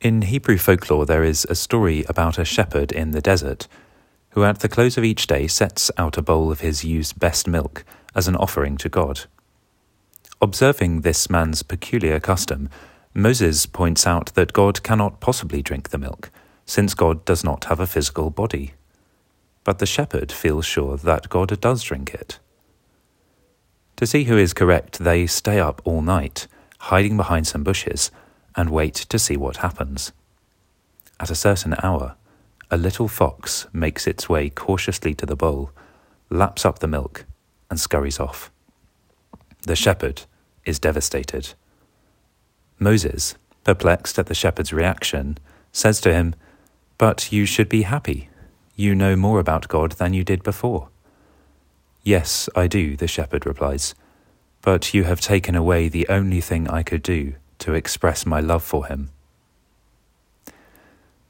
In Hebrew folklore, there is a story about a shepherd in the desert who, at the close of each day, sets out a bowl of his ewe's best milk as an offering to God. Observing this man's peculiar custom, Moses points out that God cannot possibly drink the milk, since God does not have a physical body. But the shepherd feels sure that God does drink it. To see who is correct, they stay up all night, hiding behind some bushes and wait to see what happens. At a certain hour, a little fox makes its way cautiously to the bowl, laps up the milk, and scurries off. The shepherd is devastated. Moses, perplexed at the shepherd's reaction, says to him, But you should be happy. You know more about God than you did before. Yes, I do, the shepherd replies, but you have taken away the only thing I could do to express my love for him.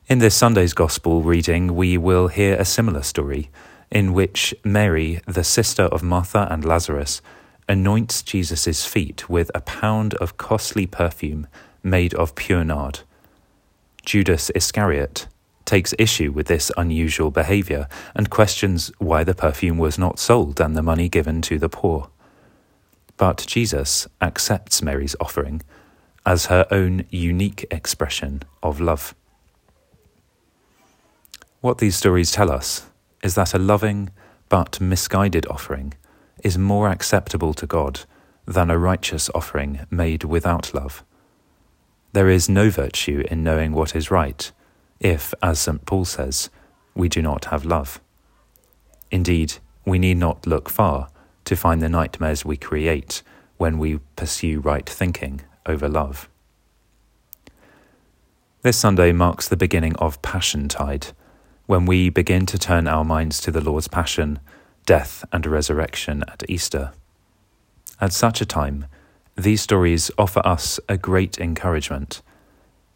In this Sunday's Gospel reading, we will hear a similar story in which Mary, the sister of Martha and Lazarus, anoints Jesus' feet with a pound of costly perfume made of pure nard. Judas Iscariot takes issue with this unusual behavior and questions why the perfume was not sold and the money given to the poor. But Jesus accepts Mary's offering as her own unique expression of love. What these stories tell us is that a loving but misguided offering is more acceptable to God than a righteous offering made without love. There is no virtue in knowing what is right if, as St. Paul says, we do not have love. Indeed, we need not look far to find the nightmares we create when we pursue right thinking over love. This Sunday marks the beginning of Passion Tide, when we begin to turn our minds to the Lord's Passion, death, and resurrection at Easter. At such a time, these stories offer us a great encouragement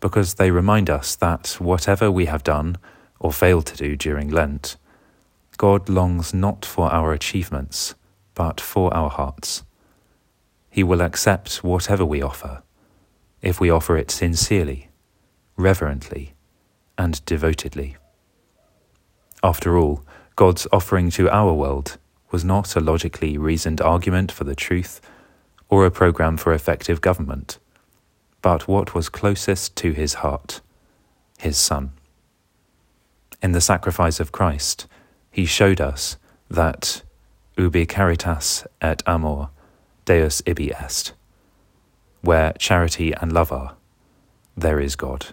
because they remind us that whatever we have done or failed to do during Lent, God longs not for our achievements, but for our hearts. He will accept whatever we offer, if we offer it sincerely, reverently, and devotedly. After all, God's offering to our world was not a logically reasoned argument for the truth or a program for effective government, but what was closest to his heart, his Son. In the sacrifice of Christ, he showed us that ubi caritas et amor Deus ibi est. Where charity and love are, there is God.